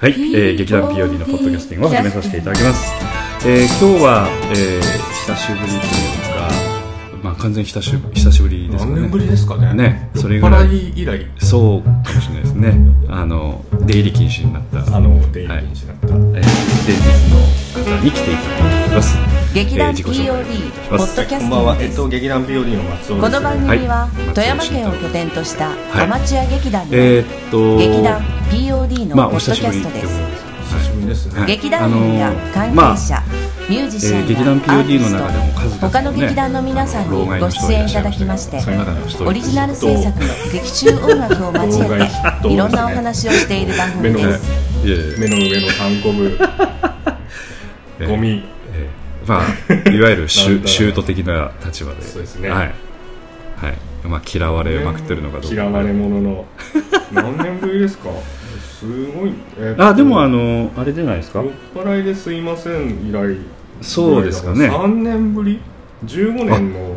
はい、えー、劇団 POD のポッドキャスティングを始めさせていただきます。えー、今日は、えー、久しぶりというか、まあ完全に久しぶり久しぶりですかね。何年ぶりですかねねそれぐらい払い以来そうかもしれないですね。あの出入り禁止になった、あの出入り禁止だった、えー、伝説の方に来ていただいています。劇団 POD ポッドキャスこんばんは、えっと、ティングです劇団 POD の松尾です。この番組ははい。富山県を拠点としたはい。アマチュア劇団のえー、っと劇団 POD のポッドキャストです。劇団員や関まあ係者、ミュージシャンやアーティスの中でも数々ト他の劇団の皆さんにご出演いただきましてオリジナル制作の劇中音楽を交えて いろんなお話をしている番組です。目の上の単コブ。えーゴミ。えーまあ、いわゆるシュシュート的な立場で。そうですね。はい、はい。まあ、嫌われまくってるのかどうか。嫌われ者の。何年ぶりですか？すごい、えっとあでもあのあれじゃないですか？酔っ払いですいません以来。そうですかね。3年ぶり？15年の。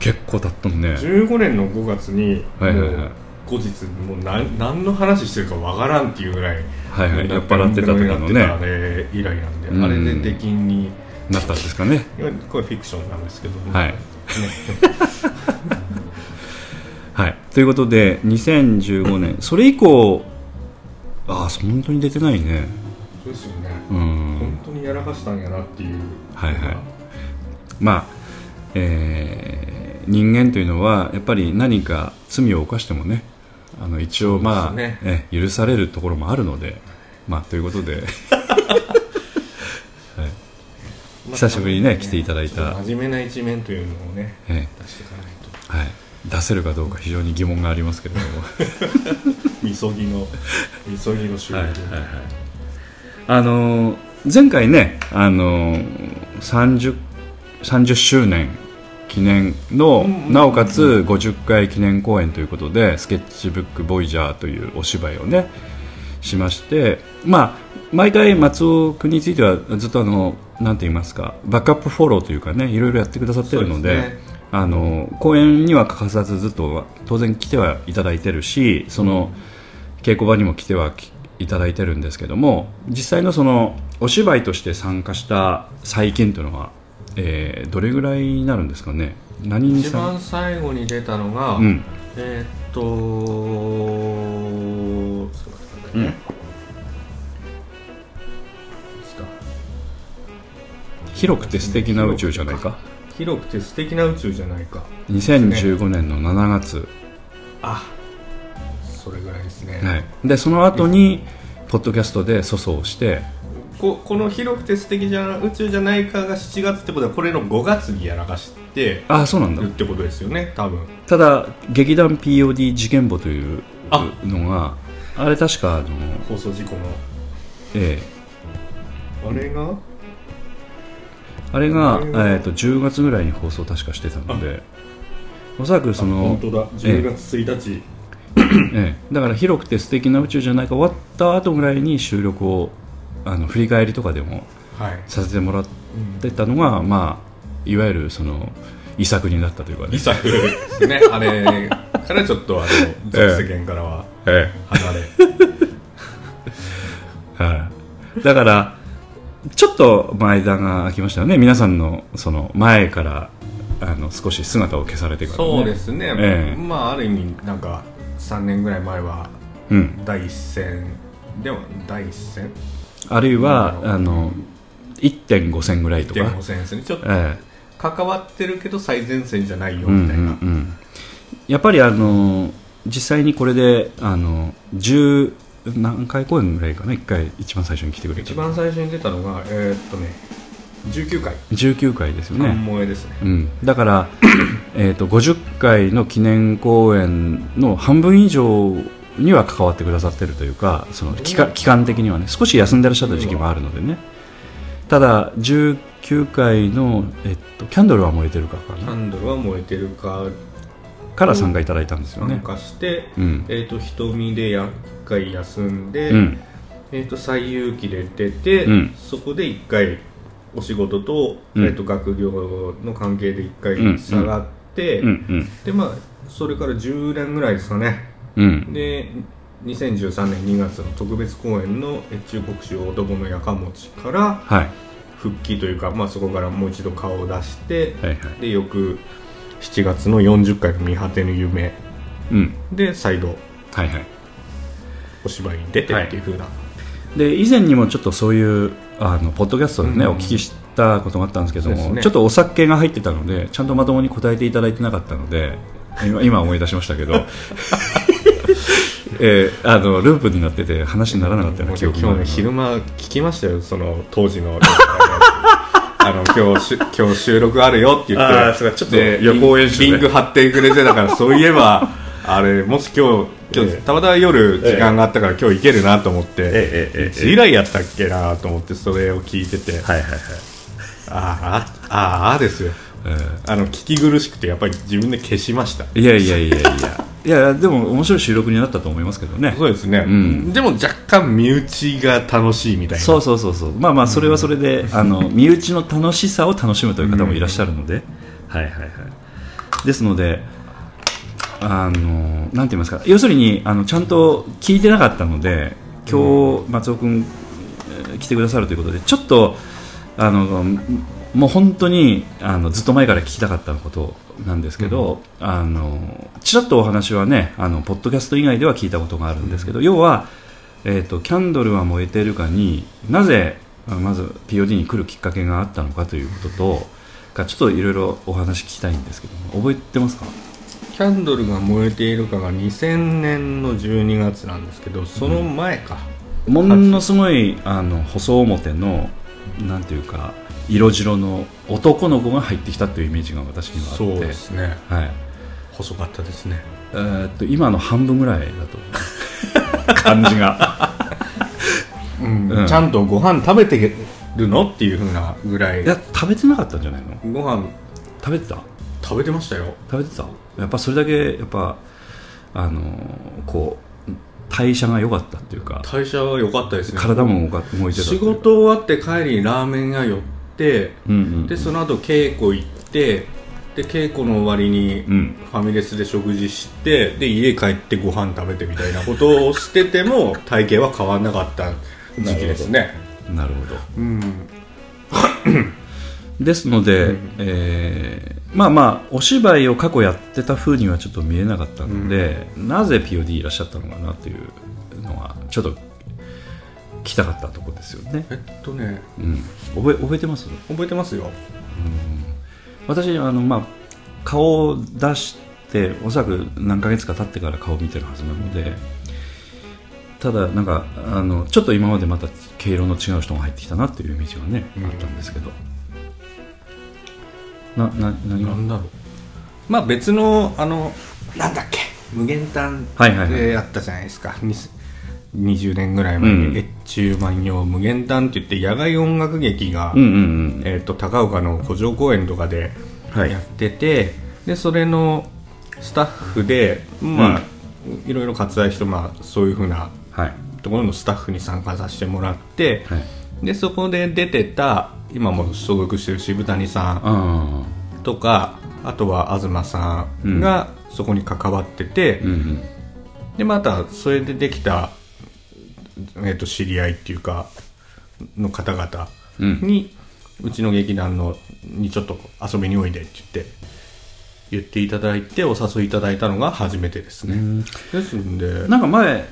結構経ったのね。15年の5月にはいはいはい。後日もう何何の話してるかわからんっていうぐらいはいはい。酔っ払ってた時のね。あれ以来なんで、うん。あれで出禁になったんですかね。これフィクションなんですけど、はい。ねはい。ということで2015年。それ以降ああ本当に出てないね。そうですよね、うん。本当にやらかしたんやなっていう。はいはい。まあえー人間というのはやっぱり何か罪を犯してもねあの一応まあ、そうですえ許されるところもあるのでまあということで。久しぶりにね来ていただいた。真面目な一面というのをねえ出していかないと。ーはい、出せるかどうか非常に疑問がありますけれども。みそぎのみそぎの収録、あのー前回ね、あのー、30, 30周年記念の、なおかつ50回記念公演ということで「スケッチブック・ボイジャー」というお芝居をねしましてまあ毎回松尾君についてはずっとあのなんて言いますかバックアップフォローというかねいろいろやってくださってるのであの公演には欠かさずずっと当然来てはいただいてるしその、稽古場にも来てはきいただいてるんですけども実際のそのお芝居として参加した最近というのは、えーどれぐらいになるんですかね？何に一さ番最後に出たのが、うん。えーっとちょっと待ってくださいね、いつだ？広くて素敵な宇宙じゃないか？広くて素敵な宇宙じゃないか。2015年の7月、あそれぐらいですね、はい、でその後にポッドキャストで粗相してここの広くて素敵じゃ宇宙じゃないかが7月ってことはこれの5月にやらかしてああそうなんだ。るってことですよね多分。ただ劇団 POD 事件簿というあのがあ。れ確かあの、放送事故の。ええ。あれが？あれが、えー、と10月ぐらいに放送確かしてたので。おそらくその本当だ。10月1日、ええ、だから広くて素敵な宇宙じゃないか終わった後ぐらいに収録をあの振り返りとかでもはい、させてもらってたのが、まあ、いわゆるその遺作になったというかね。リ、サクですね。あれからちょっとあの俗世間からはえ離れ、え はい、だからちょっと間が空きましたよね。皆さんのその前からあの少し姿を消されてから、ね、そうですね、ええ。まあある意味なんか3年ぐらい前はうん、第一線でも第一線あるいはうんあの1.5戦ぐらいとか、1.5線ですね。ちょっとええ。関わってるけど最前線じゃないようんみたいな、うんうん。やっぱりあの実際にこれであの10何回公演ぐらいかな？1回一番最初に来てくれた一番最初に出たのがえーっとね19回。19回ですよね、半萌えですね。うん、だから、えー、と50回の記念公演の半分以上には関わってくださってるというかその期間的にはね少し休んでらっしゃった時期もあるのでね。ただ19回の、えっと「キャンドルは燃えてるか」かな。キャンドルは燃えてるか。から参加いただいたんですよ参ね、加して、うん。えーっと瞳で1回休んで、うん。えー、と最有機で出て、うん。そこで1回お仕事と,、うん。えー、と学業の関係で1うん。回下がって、でまあそれから10年ぐらいですかねうん。で2013年2月の特別公演の越中国酒大友のやかもちからはい。復帰というか、まあ、そこからもう一度顔を出して、はいはい。で翌7月の40回の「見果てぬ夢。うん」で再度はいはい。お芝居に出てっていうふうな、で以前にもちょっとそういうあのポッドキャストでね、うん。お聞きしたことがあったんですけども、ね。ちょっとお酒が入ってたのでちゃんとまともに答えていただいてなかったので今今思い出しましたけど、えーあのループになってて話にならなかったような記もう今日ね昼間聞きましたよその当時の。あの今日し今日収録あるよって言って。ちょっとで予行演習ねリンク貼ってくれてたからそういえば あれもし今日今日、ええたまたま夜時間があったから、今日行けるなと思って、ええ。以来やったっけなと思ってそれを聞いてて、はいはいはい、ああああですよ。えあの聞き苦しくてやっぱり自分で消しました。ーいやいやいやいやいやでも面白い収録になったと思いますけどね。そうですね、ん。でも若干身内が楽しいみたいな。そうそうそうそう。まあまあそれはそれで、あの 身内の楽しさを楽しむという方もいらっしゃるので、はいはいはい。ですのであのなんて言いますか。要するにあのちゃんと聞いてなかったので今日松尾君えー来てくださるということでちょっとあのもう本当にあのずっと前から聞きたかったことなんですけど、あのちらっとお話はねあのポッドキャスト以外では聞いたことがあるんですけど、要はえー、とキャンドルは燃えてるかになぜあまず POD に来るきっかけがあったのかということとがちょっといろいろお話聞きたいんですけども覚えてますか？キャンドルが燃えているかが2000年の12月なんですけどその前か、ものすごいあの細表のなんていうか色白の男の子が入ってきたというイメージが私にはあって。そうですね。はい。細かったですね。えーっと今の半分ぐらいだと。感じが。うん。うん。ちゃんとご飯食べてるのっていうふうなぐらい。いや食べてなかったんじゃないの？ご飯。食べてた？食べてましたよ。食べてた？やっぱそれだけやっぱあのこう代謝が良かったっていうか。代謝は良かったですね。体も動いてた仕事終わって帰りにラーメン屋寄ってうんうんでその後稽古行ってで稽古の終わりにうん。ファミレスで食事してで家帰ってご飯食べてみたいなことをしてても 体型は変わらなかった時期ですね。なるほど。うん。ですので、えーまあまあお芝居を過去やってた風にはちょっと見えなかったので、なぜ POD いらっしゃったのかなというのはちょっと聞きたかったところですよね、えっとね。うん、覚え覚えてます？覚えてますよ。私あの、まあ、顔を出しておそらく何ヶ月か経ってから顔を見てるはずなのでただなんかあのちょっと今までまた毛色の違う人が入ってきたなっていうイメージがね、うん。あったんですけど。なな何が？なんだろう。まあ別のあのなんだっけ？無限丹はいはいはい。でやったじゃないですか、に20年ぐらい前に、うん。越中万葉無限丹って言って野外音楽劇が、うんうんうんえー、と高岡の古城公園とかではい。やってて、でそれのスタッフで、まあいろいろ割愛して、まあ、そういうふうなはい。ところのスタッフに参加させてもらって、はい。でそこで出てた今も所属してる渋谷さんあとかあとは東さんがそこに関わってて、あうんうん。でまたそれでできた、えー、と知り合いっていうかの方々に、うちの劇団のにちょっと遊びにおいでって言って言っていただいてお誘いいただいたのが初めてですね、ですんで。なんか前、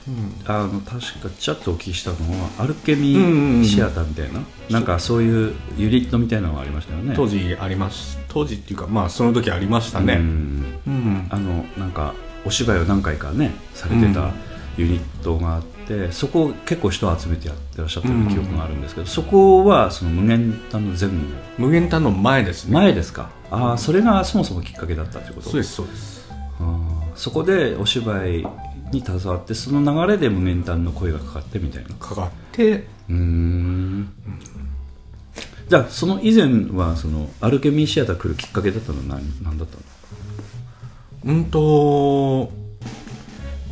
あの確かちょっとお聞きしたのはアルケミうんうんうんシアターみたいな、なんかそういうユニットみたいなのがありましたよね。当時あります。当時っていうかまあその時ありましたね。うん。うん。あのなんかお芝居を何回かねされてたうん。ユニットがあって、そこを結構人を集めてやってらっしゃったような記憶があるんですけど、そこはその無限丹の全部。無限丹の前ですね。前ですか。ああそれがそもそもきっかけだったということ？そうですそうです。あーそこでお芝居に携わってその流れで無限丹の声がかかってみたいな。かかって。うーん。じゃあその以前はそのアルケミーシアター来るきっかけだったのは何何だったの？うんと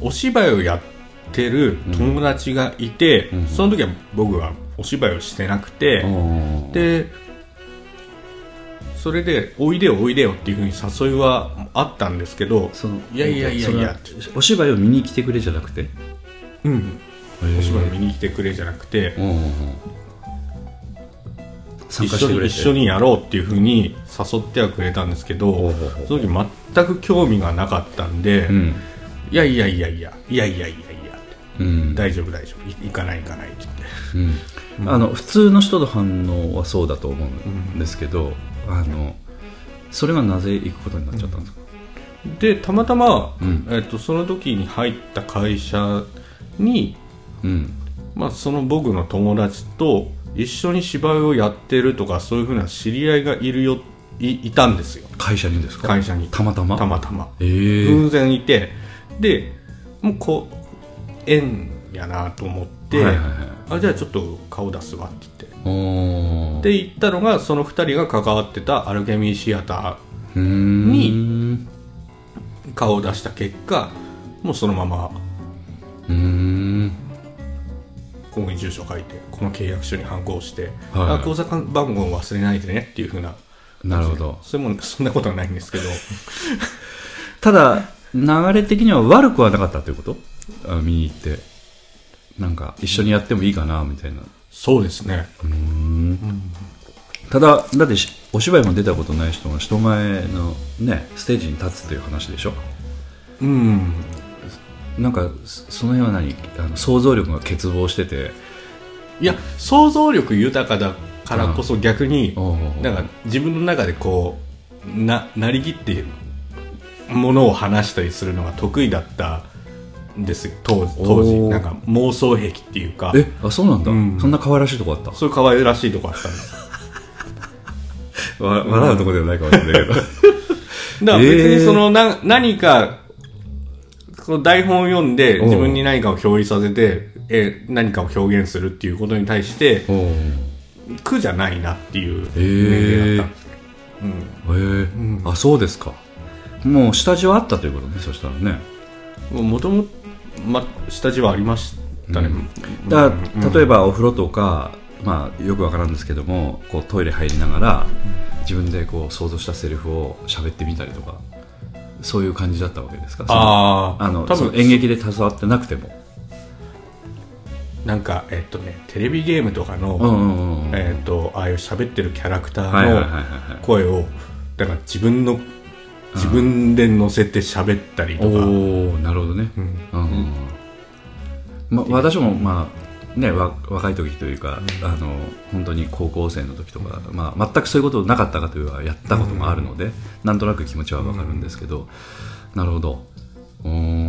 お芝居をやってってる友達がいて、うん、その時は僕はお芝居をしてなくて、でそれでおいでよおいでよっていうふうに誘いはあったんですけどいやいやいやいや。お芝居を見に来てくれじゃなくて？うん。お芝居を見に来てくれじゃなくて、一緒に一緒にやろうっていうふうに誘ってはくれたんですけどその時全く興味がなかったんで、うん、いやいやいやいやいやいやいや。大丈夫大丈夫。い行かない行かないって言って。うん。あの普通の人の反応はそうだと思うんですけど、あのそれがなぜ行くことになっちゃったんですか、でたまたま、うん。えっとその時に入った会社に、うん。まあ、その僕の友達と一緒に芝居をやってるとかそういうふうな知り合いがいるよいいたんですよ。会社にですか？会社に。たまたま？たまたま。ええ偶然いて。でもうこう縁やなと思って、はいはいはい。あじゃあちょっと顔出すわって言って。で行ったのがその2人が関わってたアルケミーシアタうーん。にー顔を出した結果もうそのままうーん。ここに住所書いてこの契約書に反抗して、はいあ口座番号を忘れないでねっていうふうな。なるほど。それもそんなことはないんですけど。ただ流れ的には悪くはなかったということ？あ見に行って。なんか一緒にやってもいいかなみたいな。そうですね。ただだってしお芝居も出たことない人が人前のねステージに立つという話でしょ？うん。なんかそその辺は何？あの想像力が欠乏してて。いや想像力豊かだからこそ逆になんか自分の中でこうななりきってものを話したりするのが得意だったんですよ当時当時。なんか妄想癖っていうか。えあそうなんだ、うん。そんな可愛らしいとこあった？そういう可愛らしいとこあったんですわ笑うとこではないかもしれないけど。だから別にそのな、何かその台本を読んで自分に何かを表示させてえ何かを表現するっていうことに対して苦じゃないなっていう年齢だった。ん。ですよへえ、あそうですか。もう下地はあったということねそしたらね。もともと、ま、下地はありましたね、だから例えばお風呂とか、まあ、よくわからんですけどもこうトイレ入りながら自分でこう想像したセリフを喋ってみたりとかそういう感じだったわけですか？あああの多分演劇で携わってなくても。なんかえっとねテレビゲームとかの、えっとああいう喋ってるキャラクターの声をだから自分の自分で乗せて喋ったりとか、おおなるほどね、うん。うん。ま、私も、まあね、わ若い時というか、あの本当に高校生の時とか、まあ、全くそういうことなかったかというかやったこともあるので、なんとなく気持ちはわかるんですけど、なるほど。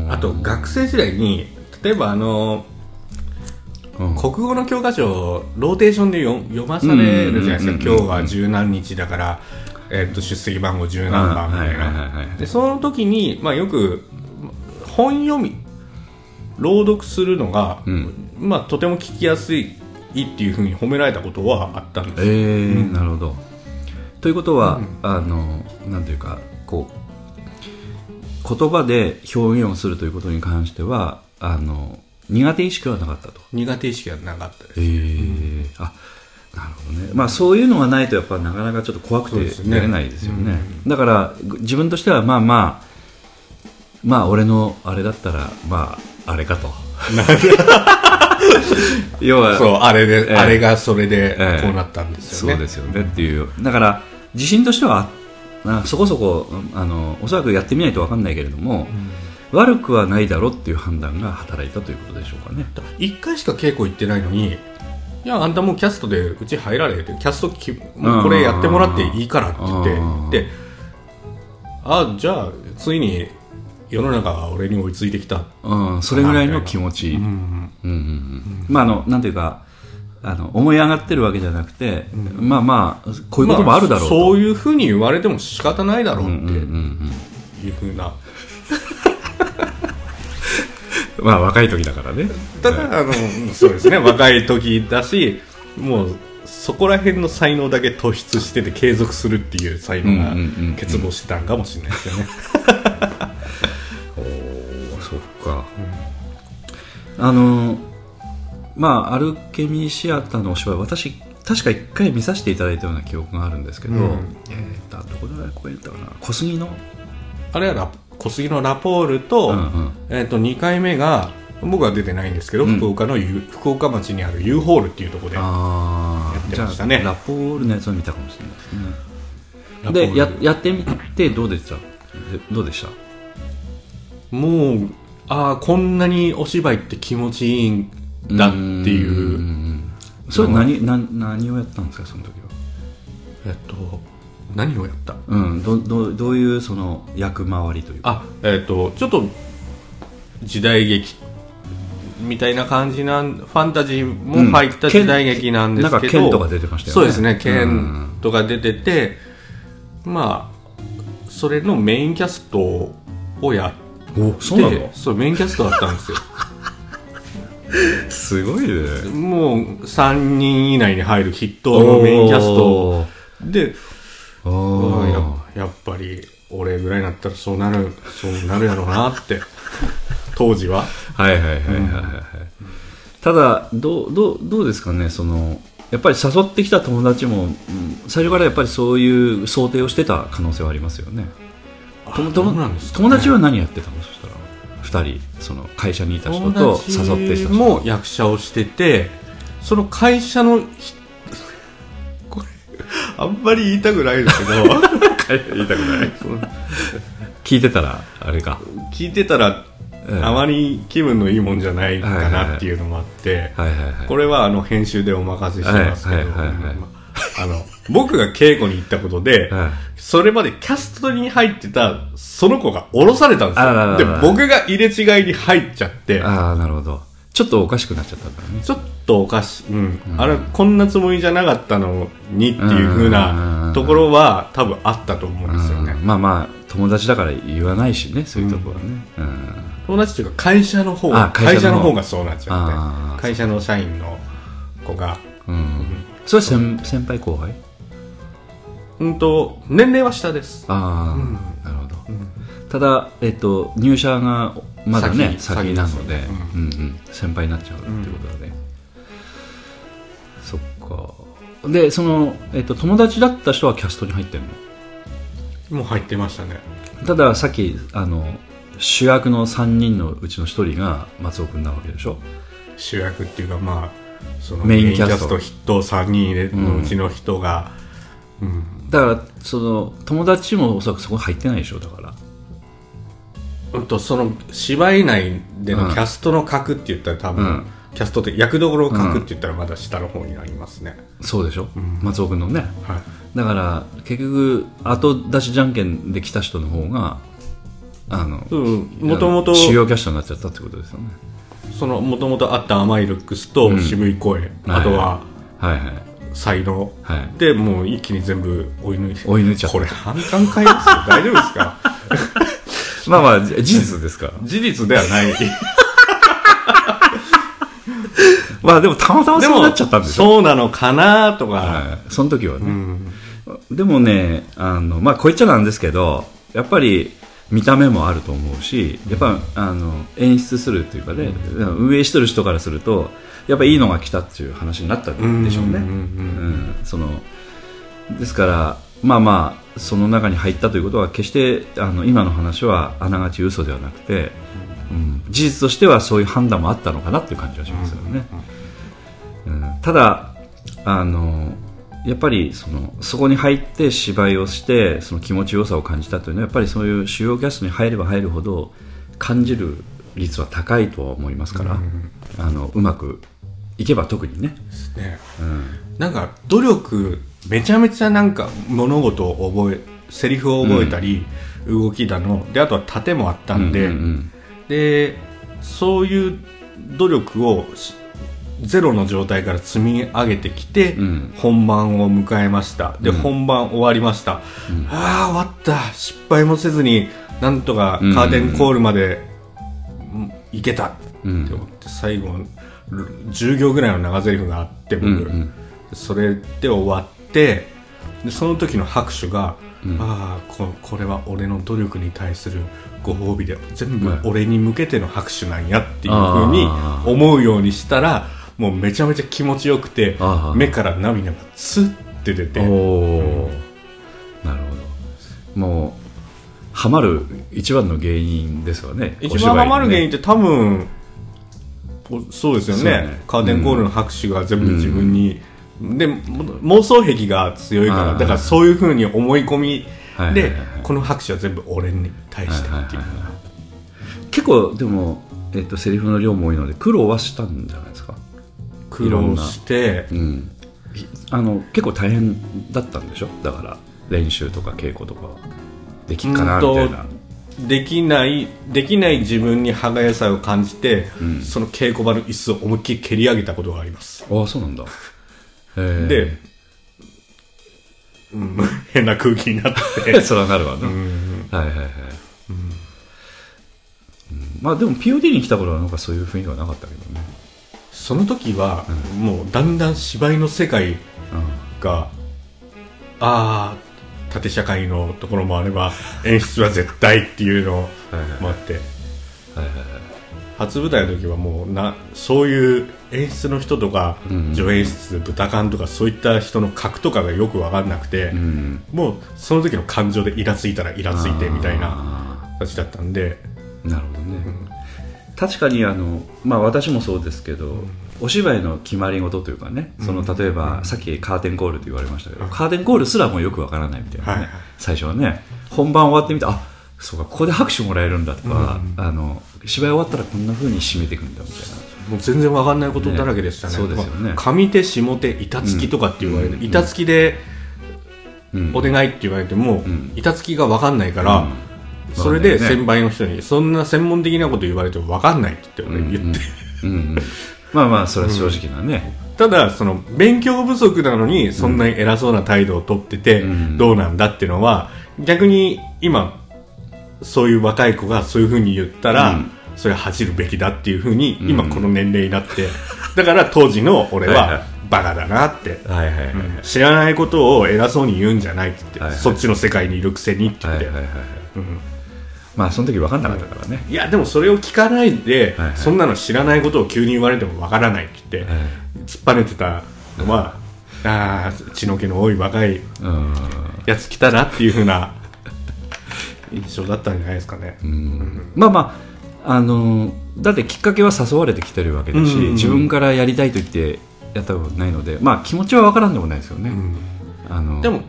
あと学生時代に例えばあのうん。国語の教科書をローテーションで読読まされるじゃないですか、うんうんうんうん。今日は十何日だから、えっと出席番号十何番みたいな。でその時に、まあ、よく本読み朗読するのが、ん。まあ、とても聞きやすいっていうふうに褒められたことはあったんです。えーなるほど。ということは、あのなんていうかこう言葉で表現をするということに関してはあの苦手意識はなかったと。苦手意識がなかったです。ええあなるほどね、まあ、そういうのがないとやっぱなかなかちょっと怖くてやれないですよね。だからぐ自分としてはまあまあまあ俺のあれだったらまああれかと。要はそうあれで、ええ。あれがそれでええ。こうなったんですよね、そうですよねっていう。だから自信としてはあそこそこあのおそらくやってみないと分かんないけれども、悪くはないだろうっていう判断が働いたということでしょうかね。一回しか稽古行ってないのにいやあんたもうキャストでうち入られてキャストきもうこれやってもらっていいからって言ってうん。であじゃあついに世の中が俺に追いついてきた。うん、それぐらいの気持ち、うん。うんうんまああのなんていうかあの思い上がってるわけじゃなくて、まあまあこういうこともあるだろうと、まあそういうふうに言われても仕方ないだろうってうんうんうんいうふうな、う んまあ若い時だからね。ただあのそうですね。若い時だしもうそこら辺の才能だけ突出してて継続するっていう才能がうんうんうんうん。欠乏してたんかもしれないですよね、そっか、あのまあアルケミーシアターのお芝居私確か一回見させていただいたような記憶があるんですけど、うん。えーとどこで公演だったかな。小杉のあれはラ小杉のラポールと,、えー、と2回目が僕は出てないんですけど、うん。福岡の福岡町にある U ホールっていうところであやってましたね。あラポールのやつを見たかもしれないですね。でややってみてどうでした？でどうでした？もうああこんなにお芝居って気持ちいいんだっていう。うん。それ何何何をやったんですかその時は？えっと何をやった？うんどどどういうその役回りというか？あえっとちょっと時代劇みたいな感じなんファンタジーも入った時代劇なんですけど、うんとか出てましたよね。そうですねうん。剣とか出てて、まあそれのメインキャストをやっておそうなのそうメインキャストだったんですよ。すごいね。もう3人以内に入る筆頭のメインキャストでおうん。やー。やっぱり俺ぐらいになったらそうなるそうなるやろうなって。当時は。はいはいはいはいはい。はいただどうどうどうですかねそのやっぱり誘ってきた友達も、うん最初からやっぱりそういう想定をしてた可能性はありますよね。友達は何やってたの？そしたら2人その会社にいた人と誘ってきた人。も役者をしててその会社のひこれあんまり言いたくないですけど。言いたくない聞いてたらあれか聞いてたらええあまり気分のいいもんじゃないかないっていうのもあってこれはあの編集でお任せしますけど。ああの僕が稽古に行ったことではい。それまでキャストに入ってたその子が降ろされたんですよで僕が入れ違いに入っちゃってああなるほどちょっとおかしくなっちゃったんだね。ちょっとおかしい、うん、あれ、こんなつもりじゃなかったのにっていう風なところは多分あったと思うんですよね。う。ん。まあまあ友達だから言わないしねそういうところはね、うん。友達というか会社の方あ会社の方。会社の方がそうなっちゃって、会社の社員の子が、うん。それは先先輩後輩？うんと、年齢は下です。ああ、なるほど、ただ、えっと、入社がまだね先先なので、うん。うん、先輩になっちゃうってことだね、そっか。でその、えっと、友達だった人はキャストに入ってるの？もう入ってましたね。たださっきあの主役の3人のうちの1人が松尾君なわけでしょ？主役っていうか、まあ、そのメインキャスト。筆頭3人入れのうちの人が、うん。だからその友達もおそらくそこ入ってないでしょだからうんとその芝居内でうんのキャストの格って言ったら多分、うん。キャストって役どころを書くって言ったらまだ下の方になりますね、そうでしょ、ん。松尾君のね。はい。だから結局後出しじゃんけんで来た人の方があのうんもともと主要キャストになっちゃったってことですよね。そのもともとあった甘いルックスとん。渋い声、あとははいはい。才能、はい。でもう一気に全部追い抜いて。追い抜いちゃった。これ反感買いますよ。大丈夫ですか？まあまあ事実ですから。事実ではない。まあでもたまたまそうなっちゃったんでしょ？そうなのかなとか、はい、その時はね、うん。でもねあのまあこう言っちゃなんですけどやっぱり見た目もあると思うしやっぱあの演出するっていうかね、運営してる人からするとやっぱいいのが来たっていう話になったんでしょうね、うんうんうん。うん。そのですからまあまあその中に入ったということは決してあの今の話はあながち嘘ではなくて、うん、事実としてはそういう判断もあったのかなっていう感じはしますよね、うんただあのやっぱりそのそこに入って芝居をしてその気持ちよさを感じたというのはやっぱりそういう主要キャストに入れば入るほど感じる率は高いとは思いますから、あのうまくいけば特にね、ね。うん、なんか努力めちゃめちゃなんか物事を覚えセリフを覚えたり、動きだのであとは盾もあったんで、うんうんでそういう努力をしゼロの状態から積み上げてきて、うん。本番を迎えました。で、本番終わりました、ああ終わった。失敗もせずになんとかカーテンコールまで、うんいけた。ってうん思って最後10行ぐらいの長台詞があって僕、うんうん。それで終わってでその時の拍手が、ああここれは俺の努力に対するご褒美で全部俺に向けての拍手なんやっていうふうにあ思うようにしたらもうめちゃめちゃ気持ちよくて目から涙がツッて出て。おお、なるほど。もうハマる一番の原因ですわね一番ハマる原因おって多分そうですよね。ね。カーテンコールの拍手が全部自分に、でも妄想癖が強いからだからそういうふうに思い込みでこの拍手は全部俺に対してっていう、結構でも、えっとセリフの量も多いので苦労はしたんじゃないですか？苦労してうん。あの結構大変だったんでしょ？だから練習とか稽古とかできっかなみたいな。できないできない自分に歯がゆさを感じて、ん。その稽古場の椅子を思いっきり蹴り上げたことがあります。ああそうなんだで、うん、変な空気になって。それはなるわな、はいはいはい、うん。まあでも POD に来た頃はなんかそういう雰囲気はなかったけどね、その時は、もうだんだん芝居の世界がああ縦社会のところもあれば演出は絶対っていうのもあって。初舞台の時はもうなそういう演出の人とか、うん。助演出豚監とかそういった人の格とかがよく分かんなくて、うん。もうその時の感情でイラついたらイラついてみたいなあ形だったんで。ーなるほどね、確かにあの、まあ、私もそうですけど、お芝居の決まり事というかねその例えば、さっきカーテンコールと言われましたけど、カーテンコールすらもよくわからないみたいな。ね、はい。はい最初はね本番終わってみてあそうかここで拍手もらえるんだとか、あの芝居終わったらこんな風に締めていくんだみたいなもう全然分かんないことだらけでしたね。ねね。上手下手板付きとかって言われて、うん板付きでうん。お願いって言われても、ん。板付きが分かんないから、うん。それで先輩の人にそんな専門的なこと言われても分かんないって言って、まあまあそれは正直なね、ただその勉強不足なのにそんなに偉そうな態度をとっててうん。どうなんだっていうのは逆に今そういう若い子がそういうふうに言ったら、うんそれは恥じるべきだっていうふうに今うん。この年齢になって、だから当時の俺はバカだなって、知らないことを偉そうに言うんじゃないって言って、はいはい。そっちの世界にいるくせにって言って、まあその時分かんなかったからね、いやでもそれを聞かないで、はいはい。そんなの知らないことを急に言われてもわからないって言って、はい突っぱねてたのは、ああ血の気の多い若いうん。やつ来たなっていうふうな印象だったんじゃないですかね、まあまああのだってきっかけは誘われてきてるわけだし、うんうんうん。自分からやりたいと言ってやったことないのでまあ気持ちは分からんでもないですよね、あのでも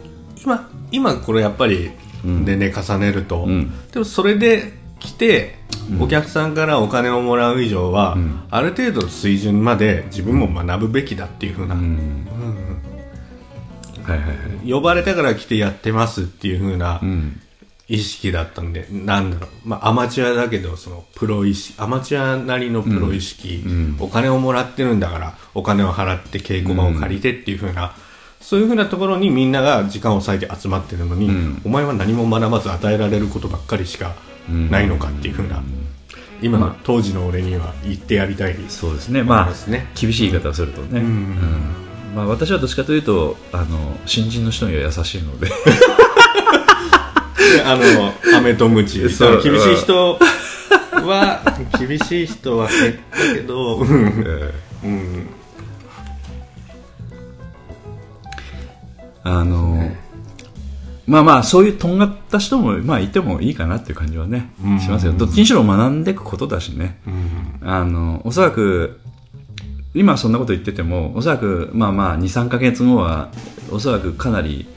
今今これやっぱりうん。年齢重ねると、うん。でもそれで来て、お客さんからお金をもらう以上は、ん。ある程度の水準まで自分も学ぶべきだっていうふうな、うん。はいはいはい。呼ばれたから来てやってますっていうふうな、うん意識だったんで、なんだろう、まあ、アマチュアだけど、その、プロ意識、アマチュアなりのプロ意識、うん。お金をもらってるんだから、お金を払って稽古場を借りてっていう風な、そういう風なところにみんなが時間を割いて集まってるのに、うん。お前は何も学ばず与えられることばっかりしかないのかっていう風な、今の当時の俺には言ってやりたい。そうですね。まあ厳しい言い方をするとね、ん。うん。まあ、私はどっちかというとあの新人の人には優しいのでで あの、飴とムチ。厳しい人は、厳しい人は減ったけど、うん。うん。あの、まあまあそういうとんがった人もまあいてもいいかなっていう感じはね、うん。しますよ。どっちにしろ学んでいくことだしね、あのおそらく今そんなこと言っててもおそらくまあまあ23か月後はおそらくかなり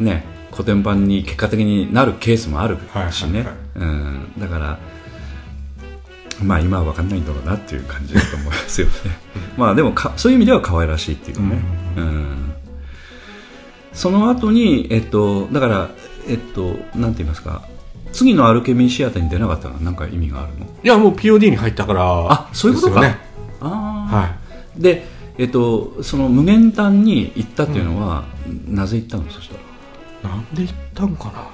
ね古典版に結果的になるケースもあるしね、うん、だからまあ今は分かんないんだろうなっていう感じだと思いますよね。まあでもかそういう意味では可愛らしいっていうかね、うん。その後にえっとだからえっとなんて言いますか。次のアルケミーシアターに出なかったら何か意味があるの？いや、もう POD に入ったから。あそういうことか。ね。ああ、はい。で、えっと、その無限丹に行ったっていうのは、なぜ行ったの？そしたらなんで行ったんかな？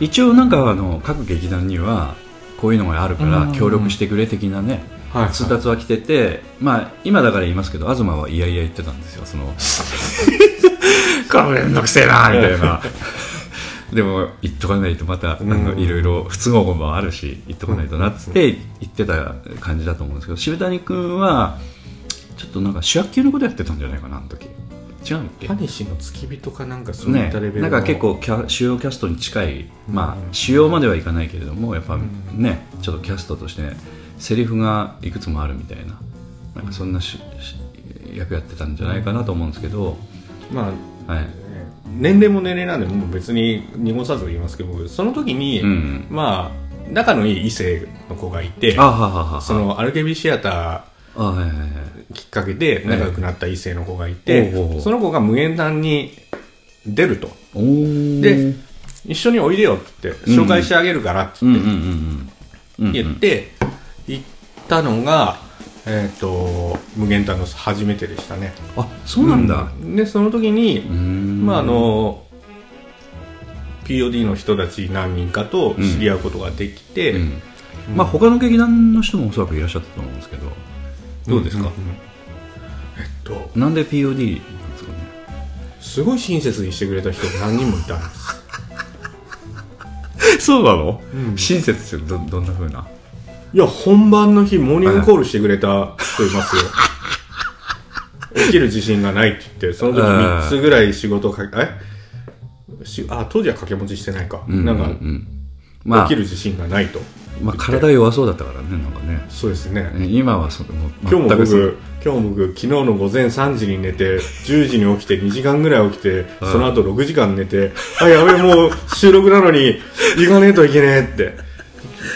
一応なんかあの各劇団にはこういうのがあるからうん。協力してくれ的なね、はいはい。通達は来てて、まあ今だから言いますけど東はいやいや言ってたんですよその。これめんどくせえなみたいな。でも言っとかないとまた、いろいろ不都合もあるし言っとかないとなって言ってた感じだと思うんですけど渋谷君はちょっとなんか主役級のことやってたんじゃないかなあの時違うっけ？タニシの付き人かなんかそういねったレベルの、なんか結構キャ主要キャストに近い、まあ主要まではいかないけれどもやっぱねちょっとキャストとしてセリフがいくつもあるみたいな。なんかそんなし役やってたんじゃないかなと思うんですけど、まあ、はい、年齢も年齢なんでもう別に濁さず言いますけどその時に、うん、まあ仲のいい異性の子がいてあははは。そのアルケビシアターきっかけで仲良くなった異性の子がいて、その子が無限団に出ると。で一緒においでよって紹介してあげるからって言って行ったのが、えっ、ー、と無限団の初めてでしたね。あそうなんだ、うん、でその時にまああの POD の人たち何人かと知り合うことができて、うん。うん、まあ他の劇団の人もおそらくいらっしゃったと思うんですけどどうですか、うんうんうん、えっと。なんで POD なんですかね？すごい親切にしてくれた人が何人もいたんです。そうなの、うん、親切ってどどんなふうな？いや本番の日モーニングコールしてくれた人いますよ。起きる自信がないって言ってその時3つぐらい仕事かけえ？しあ当時は掛け持ちしてないか、うんうんうん、なんか、まあ、起きる自信がないとまあ、体弱そうだったからねなんかね。そうですね。今はそも今日も僕今日も僕昨日の午前3時に寝て10時に起きて2時間ぐらい起きてその後6時間寝てあやべえもう収録なのに行かねえといけねえって。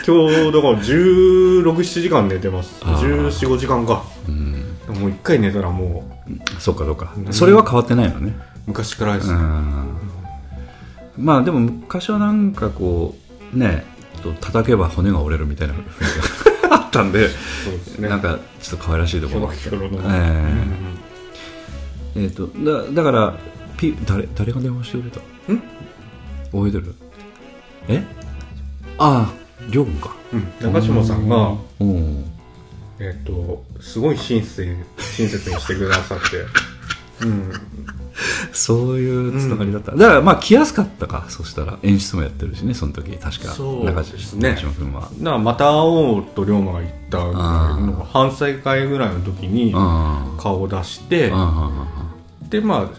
今日だから1617時間寝てます。1415時間か、うん、もう1回寝たらもう。そっかそっか、うん、それは変わってないのね。昔からです。ね、まあでも昔はなんかこうね叩けば骨が折れるみたいな雰囲気があったんでね、なんかちょっと可愛らしいところがえー、えー、とだだからピ誰誰が電話してくれた？ん？覚えてる？え？ああ亮君か、うん、中島さんがえっ、ー、とすごい親切親切にしてくださって。うん そういうつながりだった、うん、だからまあ来やすかったか。そしたら演出もやってるしねその時。確かそうですね。中島君は。だからまた会おうと龍馬が言った反省会ぐらいの時に顔を出してでま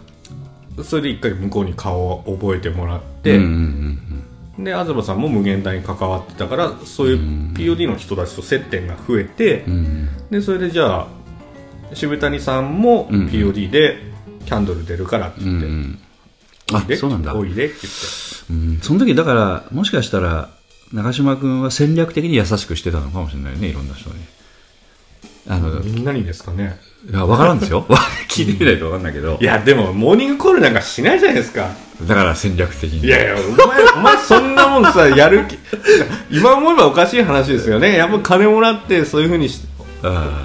あそれで一回向こうに顔を覚えてもらって、うんうんうん、で東さんも無限大に関わってたからそういう POD の人たちと接点が増えて、うん、でそれでじゃあ渋谷さんも POD でキャンドル出るからって言って、うん、あそうなんだ。おいでって言って、うん、その時だからもしかしたら長嶋君は戦略的に優しくしてたのかもしれないねいろんな人に。あのみんなにですかね。いや分からんですよ。聞いてみないと分かんないけど。いやでもモーニングコールなんかしないじゃないですか。だから戦略的に。いやいやお前お前そんなもんさ やる気今思えばおかしい話ですよね。やっぱ金もらってそういうふうにし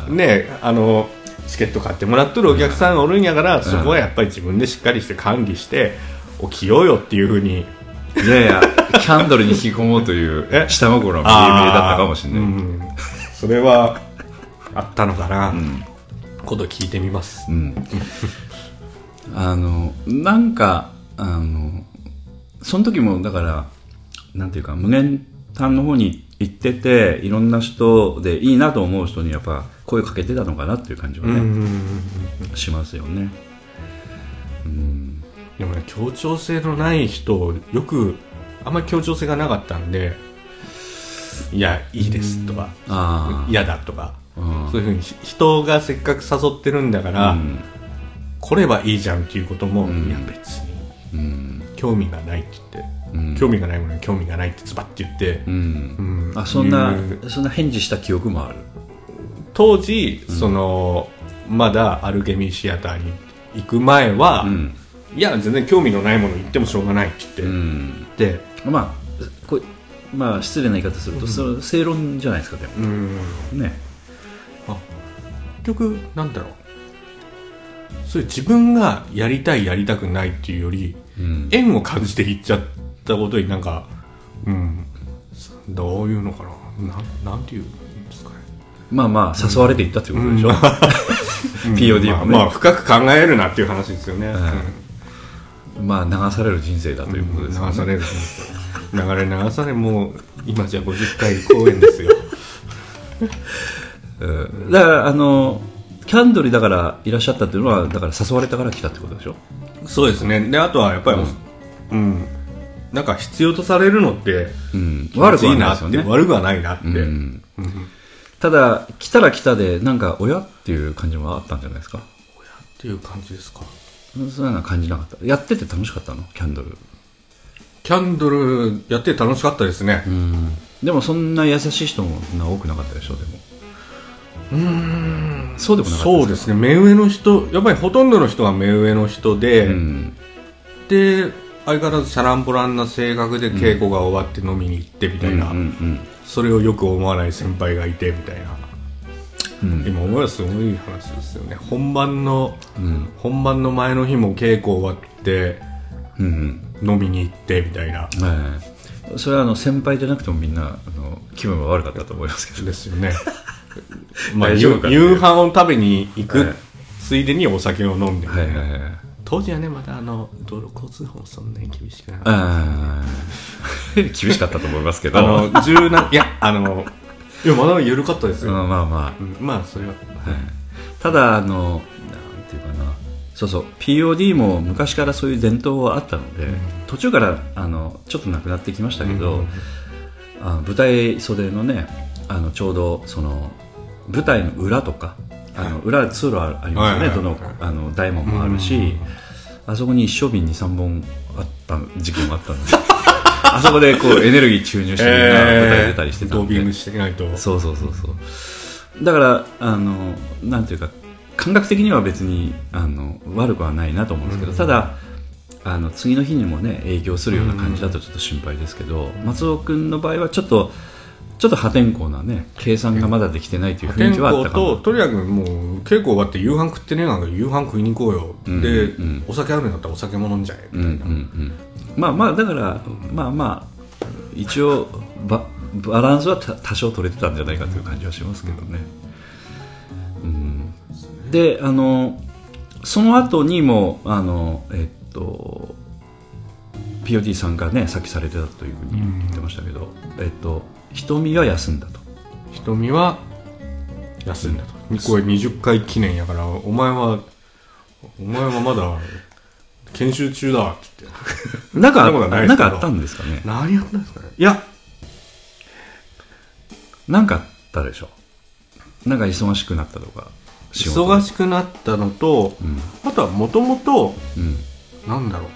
ねあのチケット買ってもらっとるお客さんがおるんやから、うん、そこはやっぱり自分でしっかりして管理して起きようよっていうふうに。いやいやキャンドルに引き込もうという下心は見えだったかもしれない、うん、それはあったのかな、うん、今度聞いてみます、うん、あのなんかあのその時もだからなんていうか無限丹の方に行ってていろんな人でいいなと思う人にやっぱ声かけてたのかなっていう感じはねしますよね。うん。でもね協調性のない人よくあんまり協調性がなかったんでいやいいですとか嫌だとかそういうふうに人がせっかく誘ってるんだから、来ればいいじゃんっていうことも、いや別に、興味がないって言って興味がないものに興味がないってズバッて言って、うん。あそんなそんな返事した記憶もある当時、そのまだアルケミーシアターに行く前は、いや全然興味のないもの言ってもしょうがないって言って、でまあこまあ失礼な言い方すると、それ正論じゃないですかでも、ね。あ結局なんだろう。それ自分がやりたいやりたくないっていうより、うん、縁を感じていっちゃったことになんか、うん、どういうのかな。ななんていうんですかねまあまあ誘われていったってことでしょ、うん、POD もね、まあ、深く考えるなっていう話ですよね、うん、まあ流される人生だということですね、流される人生。流れ流されもう今じゃ50回公演ですよ。だからあのキャンドルだからいらっしゃったっていうのはだから誘われたから来たってことでしょ。そうですね。であとはやっぱり、うん、うん、なんか必要とされるのって、うん、悪くはないですよね。悪くはないなって、うん、ただ来たら来たでなんか親っていう感じもあったんじゃないですか？っていう感じですか？そういうのは感じなかった。やってて楽しかったの？キャンドル。キャンドルやって楽しかったですね、うん。でもそんな優しい人もそんな多くなかったでしょでも。うん。そうでもなかったそうですね。目上の人やっぱりほとんどの人が目上の人で、うん。で相変わらずシャランポランな性格で稽古が終わって飲みに行ってみたいな、うんうんそれをよく思わない先輩がいてみたいな。うん。今思えばすごい話ですよね。本番のうん。本番の前の日も稽古終わってうんうん。飲みに行ってみたいな。はい。それはあの先輩じゃなくてもみんなあの気分が悪かったと思いますけど。ですよね。まあ夕飯を食べに行く、はい。ついでにお酒を飲んでみたな、はいいはいはい当時はねまだあの道路交通法もそんなに厳しくなかった。あー。厳しかったと思いますけど。あの柔軟 いやあのいやまだ緩かったですよ、うんまあまうんまあそれは、あ、はい、ただあのなんていうかな。そうそう。POD も昔からそういう伝統はあったので、途中からあのちょっとなくなってきましたけど、うん。あの舞台袖のねあのちょうどその舞台の裏とかあの裏通路ありますよね、はいどのあの大門もあるし、あそこに一升瓶23本あった時期もあったんで あそこでこうエネルギー注入してみんな舞台出たりしてたんで、ドーピングしてないと。そうそうそうそう。だからあのなんていうか感覚的には別にあの悪くはないなと思うんですけど、ただあの次の日にもね影響するような感じだとちょっと心配ですけど、松尾君の場合はちょっとちょっと破天荒なね計算がまだできてないという雰囲天気はあった候かもととにかくもう稽古終わって夕飯食ってねえなんか夕飯食いに行こうよ、んで、うん。お酒あるんだったらお酒も飲んじゃえうんうんうん。まあまあだからまあまあ一応ババランスはた多少取れてたんじゃないかという感じはしますけどね、うん、であのその後にもあのえっと POD さんがねさっきされてたというふうに言ってましたけど、えっと瞳は休んだと。瞳は休んだと。これ20回記念やからお前はお前はまだ研修中だって言って。なんかなんかあったんですかね。何やったんですかね。いやなんかあったでしょ。なんか忙しくなったとか忙しくなったのと、うん。あとはもともとんだろう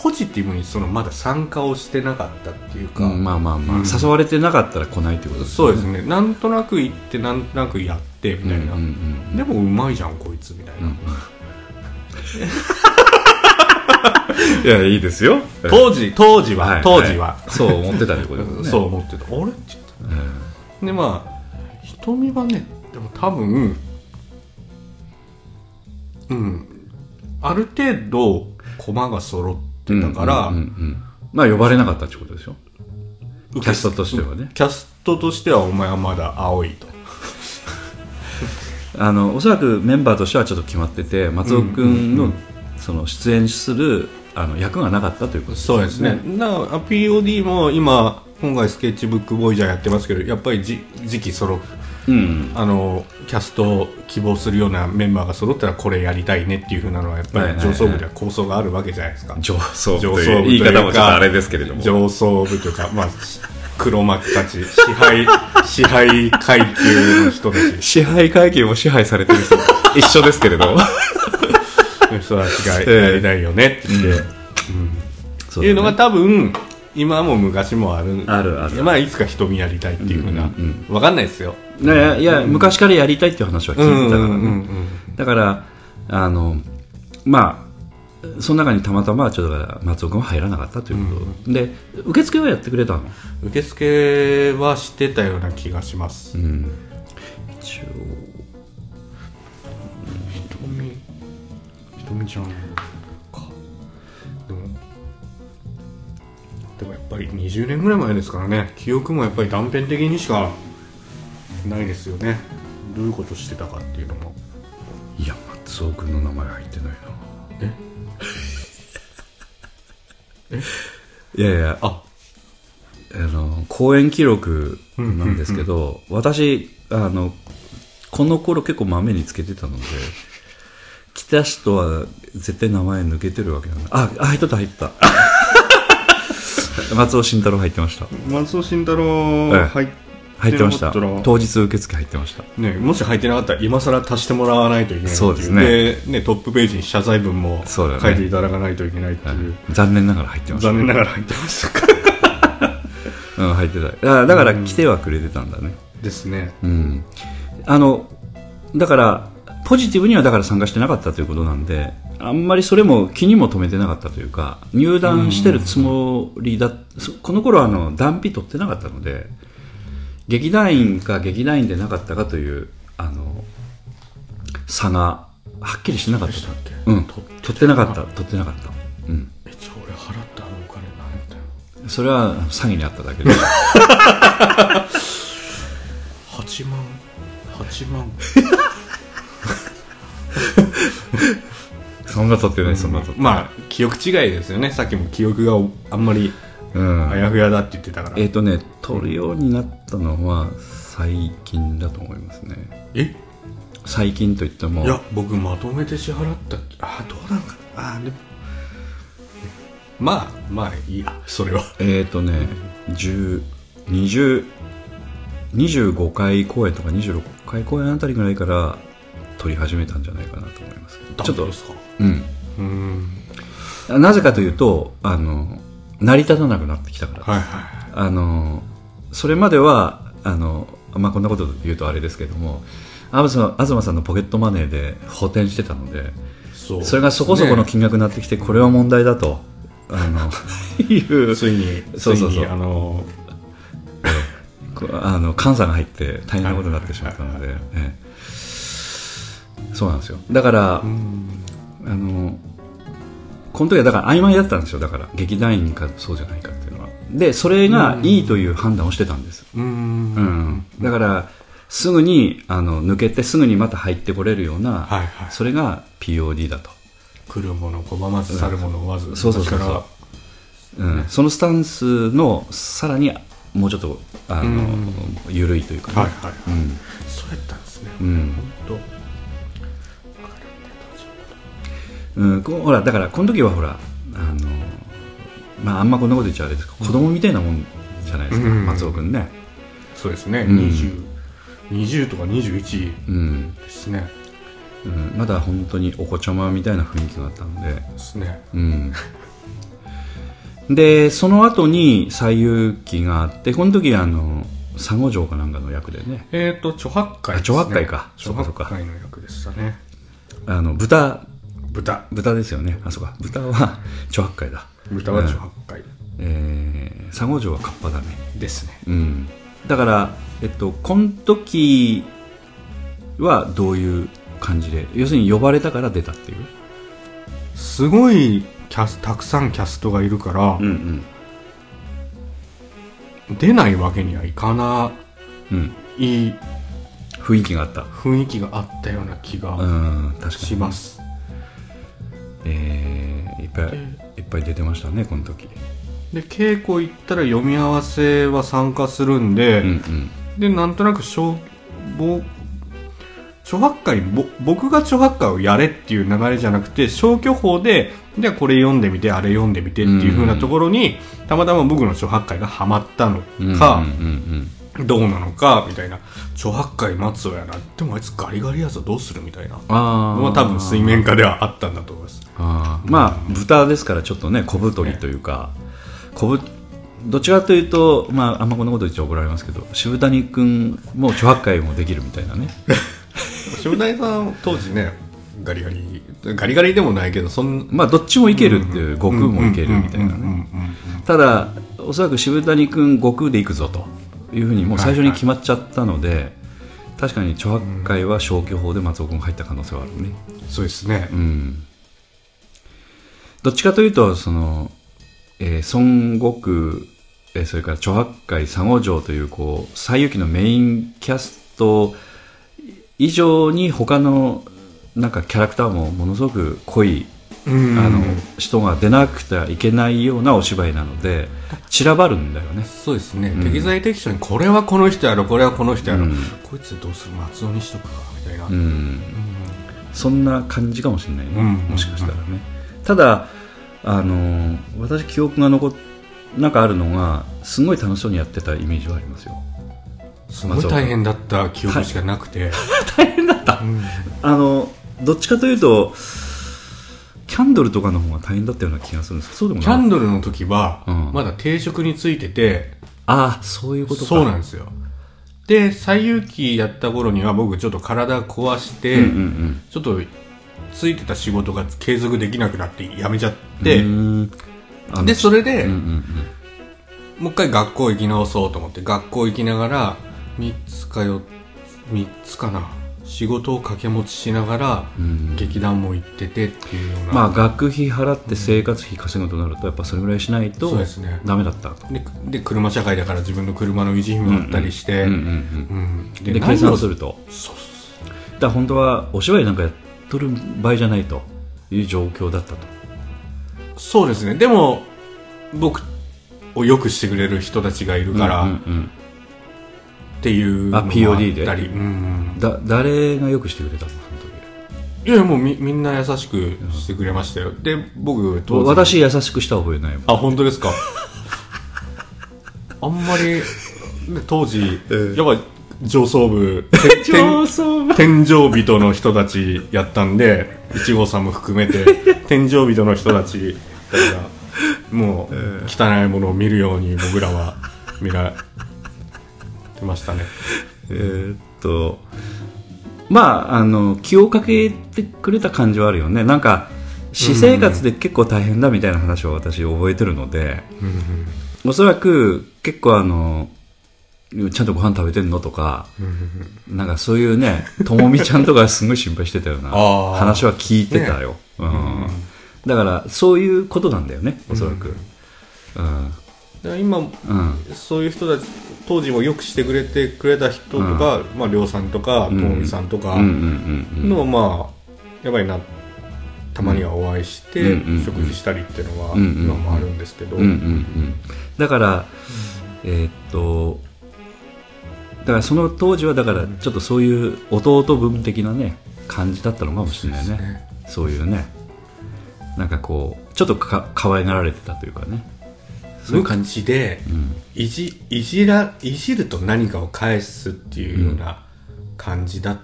ポジティブにそのまだ参加をしてなかったっていうか、うんまあまあまあ、うん。誘われてなかったら来ないってことですそうですね。なんとなく行ってなんとなくやってみたいな、うんうんでもうまいじゃんこいつみたいな、うん いやいいですよ。当時当時は、はい。当時は、そう思ってたってことですね。そう思ってた。あれ？って言ってでまあ瞳はねでも多分うん。ある程度駒が揃ってたから、まあ呼ばれなかったってことでしょ？キャストとしてはね。キャストとしてはお前はまだ青いと。あのおそらくメンバーとしてはちょっと決まってて松尾君のその出演するあの役がなかったということそうですね。なあ POD も今今回スケッチブックボーイジャーやってますけどやっぱりじ時期揃ううん。あのキャストを希望するようなメンバーが揃ったらこれやりたいねっていうふうなのはやっぱり上層部では構想があるわけじゃないですか。上層部上という言い方もちょっとあれですけれども上層部というかまあ黒幕たち支配 支配階級の人たち。支配階級も支配されてる人一緒ですけれど。の人たちがやりたいよねって言って、そいうのが多分今も昔もある。あるある。まあいつか瞳やりたいっていうふうな、うんわかんないですよ。いやいや昔からやりたいっていう話は聞いてたからね、うんうんうんだからあのまあその中にたまたまちょっと松尾君は入らなかったということ、で受付はやってくれたの？受付はしてたような気がします、うん。一応瞳瞳ちゃんぱり20年ぐらい前ですからね。記憶もやっぱり断片的にしかないですよね。どういうことしてたかっていうのも。いや松尾君の名前入ってないな。え？いやいやああの公演記録なんですけど、私あのこの頃結構まめにつけてたので来た人は絶対名前抜けてるわけなんだ。ああ入った入った松尾慎太郎入ってました。松尾慎太郎ええ。入っ入ってました。当日受付入ってました。ね、もし入ってなかったら今更足してもらわないといけないそうですね。でねトップページに謝罪文も書いていただかないといけないっていう、残念ながら入ってました。残念ながら入ってました。か うん入ってた。あだから来てはくれてたんだね。ですね。うん。あのだからポジティブにはだから参加してなかったということなんであんまりそれも気にも留めてなかったというか入団してるつもりだそこの頃はあの断費取ってなかったので劇団員か劇団員でなかったかというあの差がはっきりしなかったうん。取ってなかった取ってなかった。うん。えじゃあ俺払ったあのお金何やったのそれは詐欺にあっただけで。8万8万 そんな取ってないそんな取ってない、まあ記憶違いですよね。さっきも記憶があんまりうん。あやふやだって言ってたから、えっ、とね取るようになったのは最近だと思いますね。え？最近といっても。いや僕まとめて支払ったっけ？あどうなんかな？あでも。まあまあいいやそれは。えっ、とね10 20 25回公演とか26回公演あたりぐらいから撮り始めたんじゃないかなと思います。ちょっとですかうん。うんなぜかというとあの成り立たなくなってきたから、はいはいあのそれまではあの、まあ、こんなこと言うとあれですけども東東さんのポケットマネーで補填してたのでそそれがそこそこの金額になってきて、これは問題だとあのいう。ついにそうそうそう。あのこあの監査が入って大変なことになってしまったので、ええ。そうなんですよ。だから、あのこの時はだから曖昧だったんですよだから。劇団員かそうじゃないかっていうのは。でそれがいいという判断をしてたんです、うん。うん。だからすぐにあの抜けてすぐにまた入ってこれるような、はいはい。それが POD だと、来るもの拒まず去るもの追わずそうそうそうそう。うん。そのスタンスのさらにもうちょっとあの、緩いというかね、らはいはい。うんほらだからこの時はほらあの、まあ、あんまこんなこと言っちゃあれですけど、子供みたいなもんじゃないですか、うん。松尾君ね、当そうですね。うん。20 20とか21うん。ですね。うん、まだ本当にお子ちゃまみたいな雰囲気があったので、ですね。うん、でその後に西遊記があってこの時あの佐護城かなんかの役でね。えっと著白海あ著白海か。著白海の役でしたね。あの豚豚豚ですよね。あそうか。豚は著白海だ。豚は著白海えー、佐護城はカッパだね。ですね。うん、だから、えっと、この時はどういう感じで要するに呼ばれたから出たっていう、すごいキャスたくさんキャストがいるからん出ないわけにはいかなうん、い雰囲気があった、雰囲気があったような気うがしますえーいっぱいいっぱい出てましたねこの時。で稽古行ったら読み合わせは参加するんで、うんうん。でなんとなく小ぼ著白海ぼ僕が著白海をやれっていう流れじゃなくて消去法でじゃあこれ読んでみてあれ読んでみてっていう風なところに、たまたま僕の著白海がハマったのか、うんうんどうなのかみたいな。著白海松尾やな。でもあいつガリガリやぞ。どうするみたいな。あー。のは多分水面下ではあったんだと思います。あー。まあ豚ですからちょっとね小太りというか小ぶどちらかというと、まあ、あんまこんなこと言っちゃ怒られますけど渋谷君も著白海もできるみたいなね。渋谷さん当時ねガリガリガリガリでもないけどそんまあどっちもいけるっていう悟空もいけるみたいなうんうんうんねただおそらく渋谷君悟空で行くぞというふうにもう最初に決まっちゃったので、確かに著白海は消去法で松尾君が入った可能性はあるね。そうですね。うん。どっちかというとその、えー孫悟空、えーそれから著白海佐護城というこう西遊記のメインキャスト以上に他のなんかキャラクターもものすごく濃いうんあの人が出なくてはいけないようなお芝居なので散らばるんだよね。そうですね、適材適所にこれはこの人やろこれはこの人やろ、うん。こいつどうする松尾にしとくかみたいな、うん。そんな感じかもしれないね、うん。もしかしたらね。ただあの私記憶が残っなんかあるのがすごい楽しそうにやってたイメージはありますよ。すごい大変だった記憶しかなくて、大変だった、あのどっちかというとキャンドルとかの方が大変だったような気がするんですそうでもキャンドルの時は、うん。まだ定職についてて、ああそういうことか。そうなんですよ。で、最有機やった頃には僕ちょっと体壊して、ちょっとついてた仕事が継続できなくなって辞めちゃっうん。て、で、それで、もう一回学校行き直そうと思って、学校行きながら、3つかよ、3つかな。仕事を掛け持ちしながら、うん。劇団も行っててっていうような。まあ学費払って生活費稼ぐとなるとやっぱそれぐらいしないとそうですね。ダメだったと。でで、車社会だから自分の車の維持費もあったりして、で計算をすると。とそうだから本当はお芝居なんかやっとる場合じゃないという状況だったと。そうですね。でも、僕をよくしてくれる人たちがいるから、うんうんっていうのあも POD でうんうんだ誰がよくしてくれたの？いや、もうみみんな優しくしてくれましたよ。で、僕、私優しくした覚えないもん。あ、本当ですか？あんまり、ね当時、やっぱ上層部、て 上層部。天井人の人たちやったんで、一号さんも含めて、天井人の人たちだから、もう、汚いものを見るように僕らは見られてましたね。えーっとまああの気をかけてくれた感じはあるよね。なんか私生活で結構大変だみたいな話を私覚えてるので、おそらく結構あのちゃんとご飯食べてんのとか、なんかそういうね、ともみちゃんとかすごい心配してたような 話は聞いてたよ。うん。だからそういうことなんだよね、おそらく。うんだから今、うん。そういう人たち、当時もよくしてくれてくれた人とか、まあ、りょうさんとか、ともみさんとか、うんうんうんのまあやばいなたまにはお会いして、うんうんうん。食事したりっていうのはうんうんうん。今もあるんですけど、うんうんうん。だから、えーっとだからその当時はだからちょっとそういう弟分的なね感じだったのかもしれないね。そういうね。なんかこうちょっとか可愛がられてたというかねそういう無感じ、口でうん、いじいじらいじると何かを返すっていうような感じだっ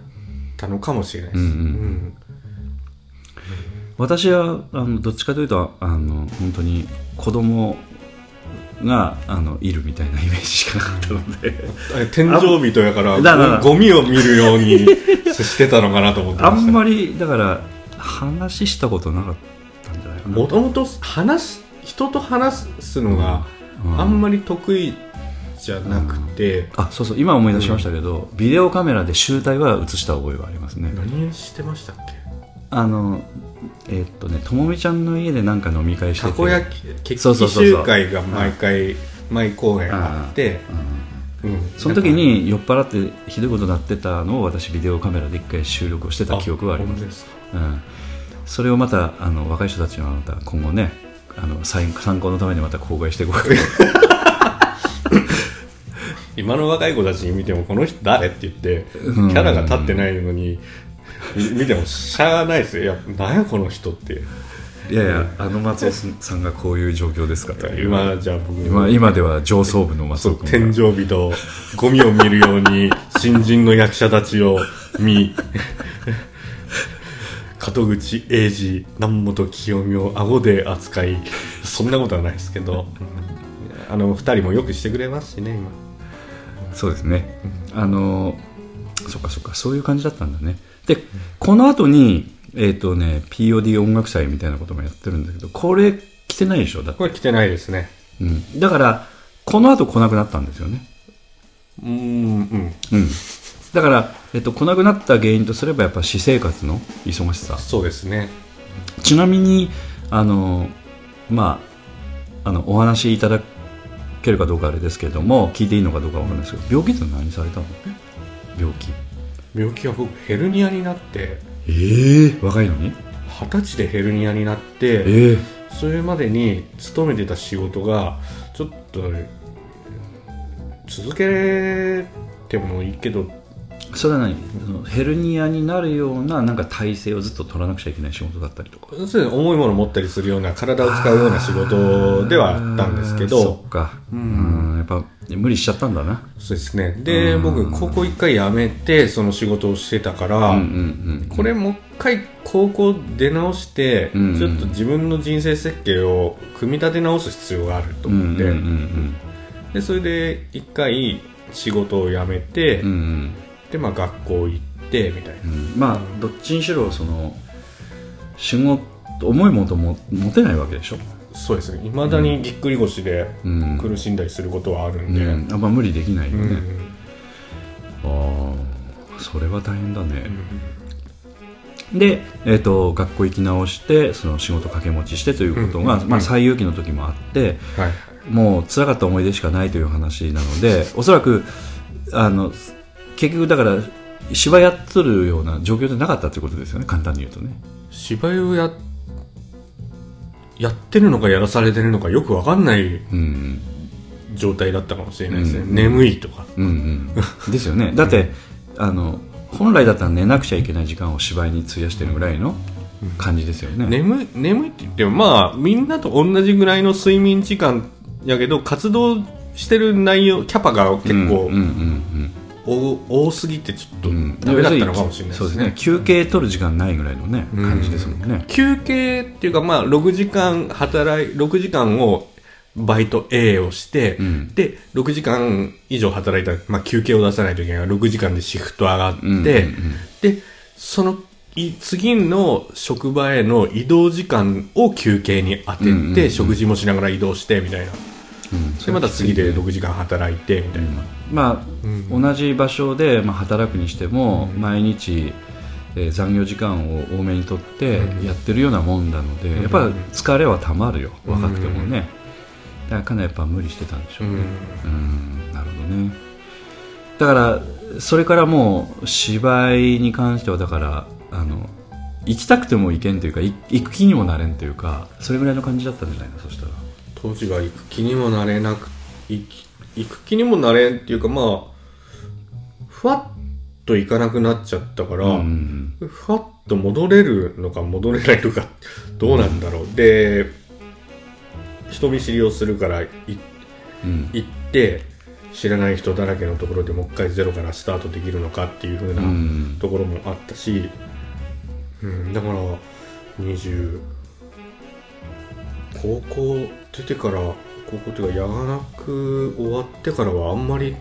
たのかもしれないです、うんうん私はあのどっちかというとあの本当に子供があのいるみたいなイメージしかなかったので。うん。天井人やからだからゴゴミを見るように接してたのかなと思ってあました。んまりだから話したことなかったんじゃないかな。もともと話す人と話すのがうん。あんまり得意じゃなくて、あそうそう今思い出しましたけど、ビデオカメラで集大は映した覚えがありますね。何してましたっけ？あのえーっとねともみちゃんの家でなんか飲み会してて。たこ焼き決起そうそうそうそう。集会が毎回毎公演あって、うん。その時に酔っ払ってひどいことになってたのを私ビデオカメラで一回収録をしてた記憶はあります。うん、それをまたあの若い人たちはまた今後ねあの参参考のためにまた公開していこうか 今の若い子たちに見てもこの人誰って言ってキうん。ャラが立ってないのにみ見てもしゃあないですよ。いや何やこの人って。いやいやあの松尾さんがこういう状況ですかと。今じゃあ僕今今では上層部の松尾君天井人ゴミを見るように新人の役者たちを見門口英二南本清美を顎で扱いそんなことはないですけど。あの二人もよくしてくれますしね今。そうですね、あのそっかそっかそういう感じだったんだね。でこの後にえっ、とね POD 音楽祭みたいなこともやってるんだけどこれ来てないでしょだこれ来てないですね。うん、だからこの後来なくなったんですよね。うんうん。うんだから、えっと、来なくなった原因とすればやっぱ私生活の忙しさ。そうですね。ちなみにあのまああのお話しいただけるかどうかあれですけれども聞いていいのかどうかわかんないですけど病気って何されたの？病気。病気は僕ヘルニアになって。ええ若いのに？二十歳でヘルニアになってええそれまでに勤めてた仕事がちょっと続けてもいいけどそれは何ヘルニアになるようななんか体勢をずっと取らなくちゃいけない仕事だったりとか。そうですね。重いものを持ったりするような体を使うような仕事ではあったんですけあーそどっか。うん。やっぱ無理しちゃったんだな。そうですね。で僕高校一回辞めてその仕事をしてたから、うんうんこれもう一回高校出直して、うんちょっと自分の人生設計を組み立て直す必要があるとうん思って、うんうん。でそれで一回仕事を辞めて、うんうんでまあ学校行ってみたいな、うん。まあどっちにしろその仕事重いものも持てないわけでしょ？そうですね。いまだにぎっくり腰でうん。苦しんだりすることはあるんで、うん。あんま無理できないようん。ね、ああそれは大変だね、で、えー、と学校行き直してその仕事掛け持ちしてということが、うんまあ、最有期の時もあってはい。もう辛かった思い出しかないという話なのでおそらくあの結局だから芝居やっとるような状況でなかったということですよね簡単に言うとね。芝居をややってるのかやらされてるのかよくわかんないうん状態だったかもしれないですね、うん眠いとか。うんうん。ですよね。だって、あの本来だったら寝なくちゃいけない時間を芝居に費やしてるぐらいの感じですよね、眠い眠いって言ってもまあみんなと同じぐらいの睡眠時間やけど活動してる内容キャパが結構うんうんうん多多すぎてちょっとうん。うんダメだったのかもしれないそうですね。休憩取る時間ないぐらいのね、うん。感じですもんね。休憩っていうかまあ6時間働い6時間をバイト A をして、うん。で6時間以上働いたら、まあ、休憩を出さないといけない6時間でシフト上がって、うんうんうん。でそのい次の職場への移動時間を休憩に当てて、うんうんうん。食事もしながら移動してみたいな。うん。でまた次で6時間働いてみたいな、まあ、うん同じ場所で、まあ、働くにしても、毎日、えー残業時間を多めにとってやってるようなもんなので、やっぱ疲れはたまるよ若くてもね、だからかなりやっぱ無理してたんでしょうね、うんなるほどね。だからそれからもう芝居に関してはだからあの行きたくても行けんというかい行く気にもなれんというかそれぐらいの感じだったんじゃないのそしたら。当時は行く気にもなれなく行き行く気にもなれんっていうかまあふわっと行かなくなっちゃったから、うん。ふわっと戻れるのか戻れないのか どうなんだろう、で人見知りをするから行って知らない人だらけのところでもう一回ゼロからスタートできるのかっていう風なうん。ところもあったし、うん、だから20高校出てから高校っていうかやがなく終わってからはあんまり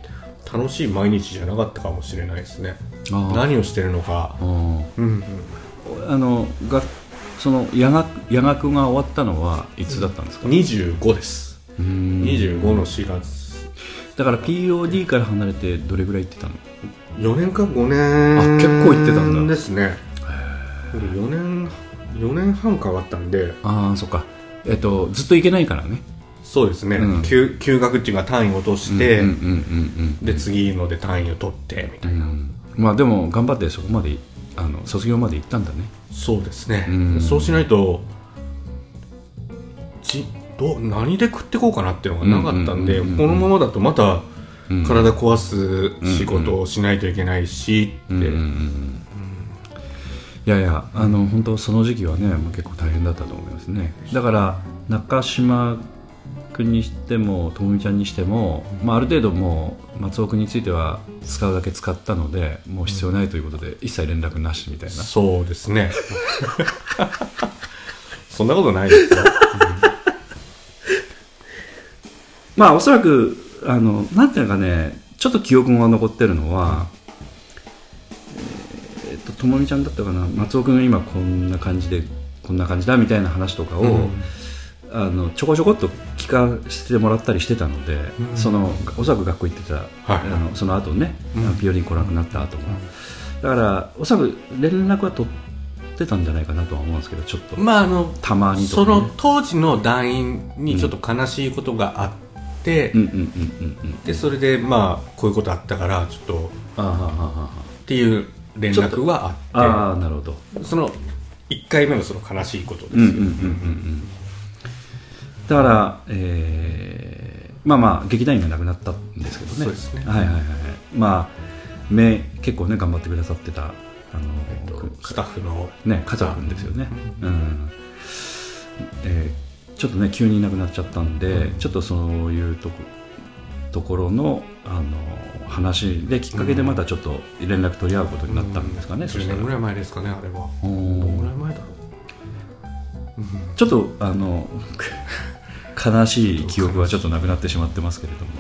楽しい毎日じゃなかったかもしれないですね。何をしてるのか。うんうん。あのがその夜学夜学が終わったのはいつだったんですか、25です。うん。25の4月。だから POD から離れてどれぐらい行ってたの？4年か5年。あ結構行ってたんだ。ですね。4年4年半変わったんで。ああそっか。えっとずっと行けないからねそうですね、うん。休休学っていうか単位を落として、うんうんうんで次ので単位を取ってみたいな、うん。うんまあでも頑張ってそこまであの卒業まで行ったんだね。そうですね、うん。そうしないとちどう何で食ってこうかなっていうのがなかったんで、うんうんうんうん。このままだとまたうん。体壊す仕事をしないといけないしって、うんうんうん。いやいやあの本当その時期はねもう結構大変だったと思いますね。だから中島君にしてもともみちゃんにしても、まあ、ある程度もう松尾君については使うだけ使ったのでもう必要ないということで、一切連絡なしみたいな。そうですね。そんなことないですよ、まあおそらくあのなんていうのかねちょっと記憶が残ってるのは、えーっとともみちゃんだったかな。松尾君が今こんな感じでこんな感じだみたいな話とかを、うんあのちょこちょこっと聞かせてもらったりしてたので、うん。そのおそらく学校行ってた、はいあのその後ね、うん。ピオリン来なくなった後も、だからおそらく連絡は取ってたんじゃないかなとは思うんですけどちょっと、まああのたまにとその当時の団員にちょっと悲しいことがあって、でそれでまあこういうことあったからちょっとあっていう連絡はーああーなるほど。ってその1回目のその悲しいことですよ、うんうんうんうんうんだから、えーまあまあ劇団員が亡くなったんですけどね。ね。はいはいはいはい。まあめ結構ね頑張ってくださってたあの、えっと、スタッフのね桂君ですよね、うん。えー、ちょっとね急にいなくなっちゃったんで、うん、ちょっとそういうとこところのあの話できっかけでまたちょっと連絡取り合うことになったんですかね、うん、10年ぐらい前ですかねあれは。どのぐらい前だろう、うん、ちょっとあの悲しい記憶はちょっとなくなってしまってますけれども。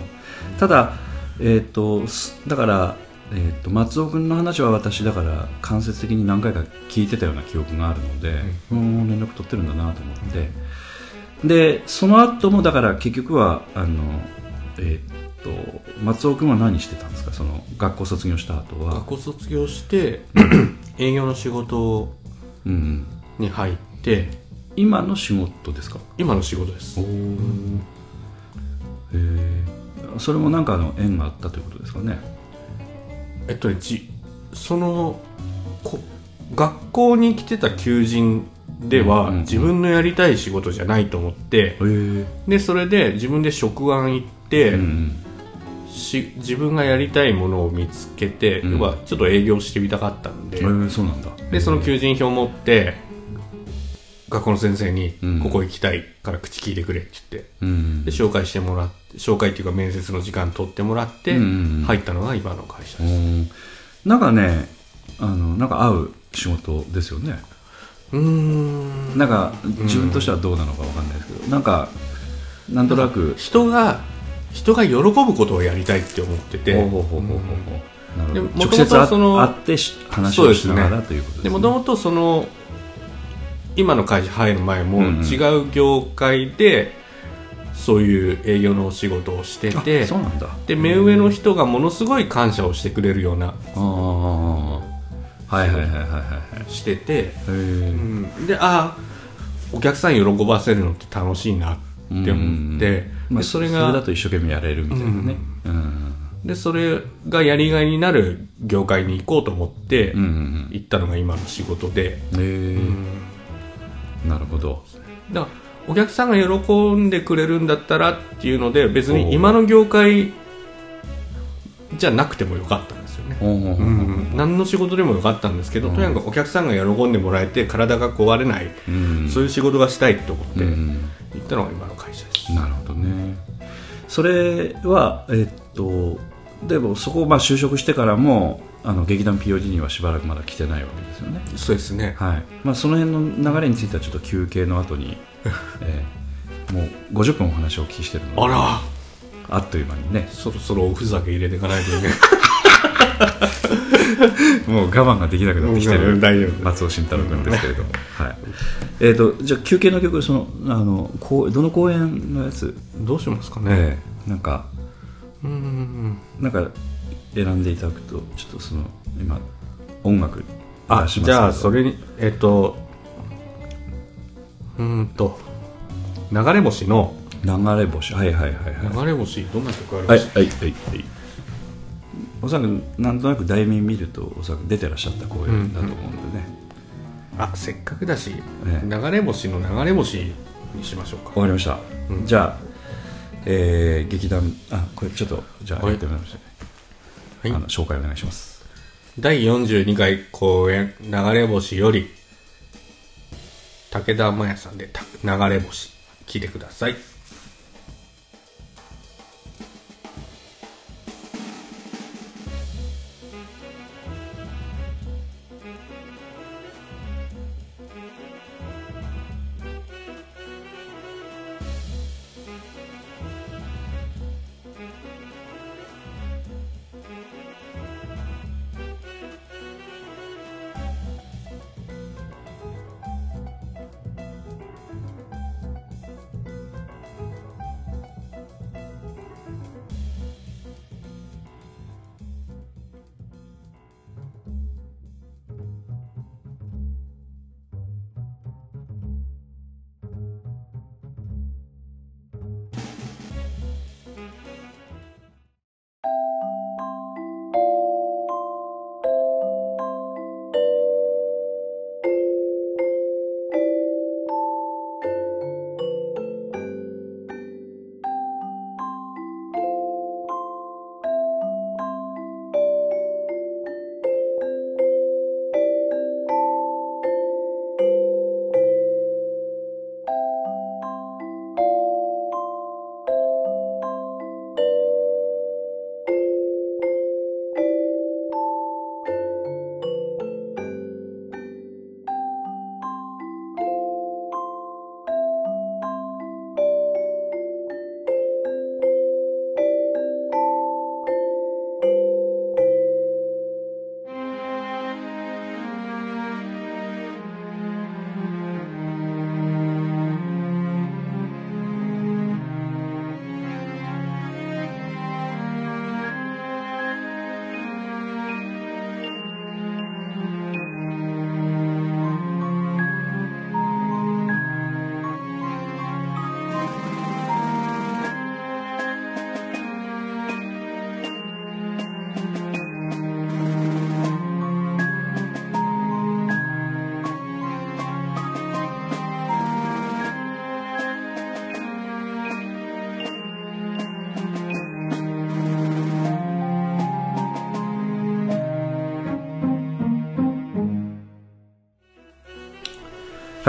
ただえっ、ー、とだからえーと、松尾君の話は私だから間接的に何回か聞いてたような記憶があるので、うん、連絡取ってるんだなと思って、でその後もだから結局はあの、えーと、松尾君は何してたんですか？その学校卒業した後は。学校卒業して 営業の仕事に入って、うん、今の仕事ですか？今の仕事です。お、うん、えそれも何かの縁があったということですかね？えっとねじそのこ学校に来てた求人では、自分のやりたい仕事じゃないと思って、でそれで自分で職案行って、し自分がやりたいものを見つけて、うん、要はちょっと営業してみたかったんで、そうなんだ。でその求人票を持って学校の先生に、ここ行きたいから口聞いてくれって言って、うん、で紹介してもらって紹介っていうか面接の時間取ってもらって、入ったのが今の会社です、うん、なんかねあのなんか合う仕事ですよね。うん。なんか自分としてはどうなのか分かんないですけど、ん、なんかなんとなく。人が人が喜ぶことをやりたいって思ってて。ほうほうほうほうほう。直接会って話をしながらということですね。もともとその今の会社入る前も違う業界でそういう営業のお仕事をしててそうなんだ。で目上の人がものすごい感謝をしてくれるようなあはいはいはいはいはいしてて、うん、でああお客さん喜ばせるのって楽しいなって思って、まあ、それがそれだと一生懸命やれるみたいなね、うん、でそれがやりがいになる業界に行こうと思って行ったのが今の仕事で、へえ、なるほど。だお客さんが喜んでくれるんだったらっていうので別に今の業界じゃなくてもよかったんですよね、うん、何の仕事でもよかったんですけど、とにかくお客さんが喜んでもらえて体が壊れない、うん、そういう仕事がしたいと思って行ったのが今の会社です、なるほどね。それはえっとでもそこをまあ就職してからもあの劇団 POD にはしばらくまだ来てないわけですよね。そうですね、はい。まあ、その辺の流れについてはちょっと休憩の後に、えー、もう50分お話をお聞きしてるのであら。あっという間にね。そろそろおふざけ入れていかないとね。もう我慢ができなくなってきてる松尾慎太郎君ですけれども、はい。えーと、じゃあ休憩の曲そのあのこうどの公演のやつ？どうしますかね、えー、なんかうん。なんか選んでいただくとちょっとその今音楽あじゃあそれにえっとうんと流れ星の。流れ星。はいはいはいはい。流れ星どんな曲ある？はいはいはいはい。おそらくなんとなく題名見るとおそらく出てらっしゃった公演だと思うんでね、うんうん、あせっかくだし、ね、流れ星の流れ星にしましょうか。わかりました、うん、じゃあ、えー、劇団あこれちょっとじゃあやってみましょうはい、あの紹介お願いします。第42回公演「流れ星」より武田真也さんで「流れ星」聞いてください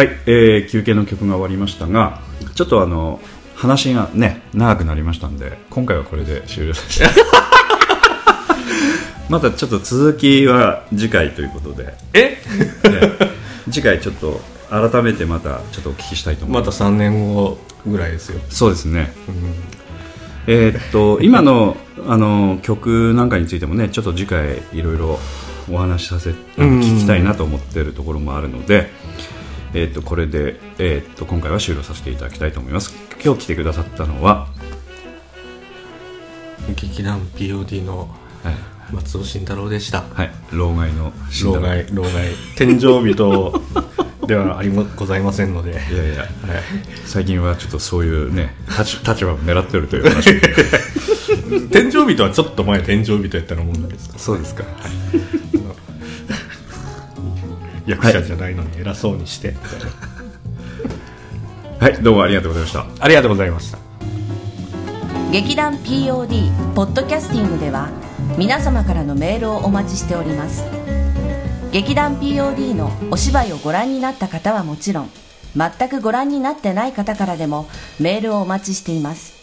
はい、えー、休憩の曲が終わりましたがちょっとあの話がね長くなりましたんで今回はこれで終了です。またちょっと続きは次回ということで。え？次回ちょっと改めてまたちょっとお聞きしたいと思いまますた3年後ぐらいですよ、そうですね、えーっと今のあの曲なんかについてもねちょっと次回いろいろお話しさせ聞きたいなと思っているところもあるので、えーっとこれで、えーっと今回は終了させていただきたいと思います。今日来てくださったのは、劇団 POD のはい。松尾慎太郎でした。はい、老害の老だ害老害。天井人ではありもございませんので、はい、いや。い。や最近はちょっとそういうね立ち立場を狙ってるという話。天井人はちょっと前天井人やったらもんなんですか？そうですか、役者じゃないのに偉そうにして、はい、どうもありがとうございました。ありがとうございました。劇団 POD ポッドキャスティングでは皆様からのメールをお待ちしております。劇団 POD のお芝居をご覧になった方はもちろん全くご覧になってない方からでもメールをお待ちしています。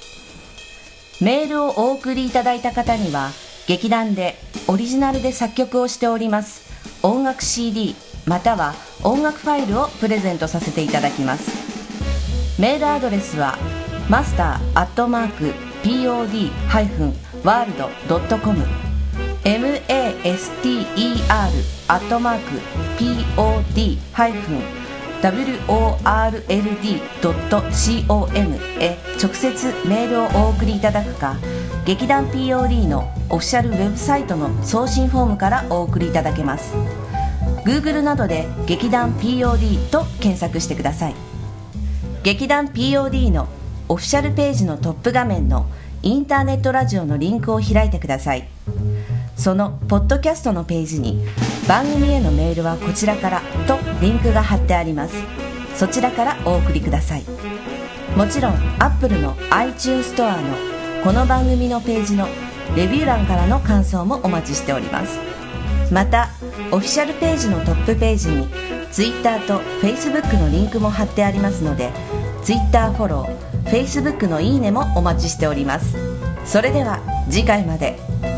メールをお送りいただいた方には劇団でオリジナルで作曲をしております音楽 CD または音楽ファイルをプレゼントさせていただきます。メールアドレスはマスターアットマーク pod-world.com master アットマーク pod-world.com へ直接メールをお送りいただくか劇団 POD のオフィシャルウェブサイトの送信フォームからお送りいただけます。Google などで劇団 POD と検索してください。劇団 POD のオフィシャルページのトップ画面のインターネットラジオのリンクを開いてください。そのポッドキャストのページに番組へのメールはこちらからとリンクが貼ってあります。そちらからお送りください。もちろん Apple の iTunes ストアのこの番組のページのレビュー欄からの感想もお待ちしております。またオフィシャルページのトップページに Twitter と Facebook のリンクも貼ってありますので Twitter フォロー Facebook のいいねもお待ちしております。それでは次回まで。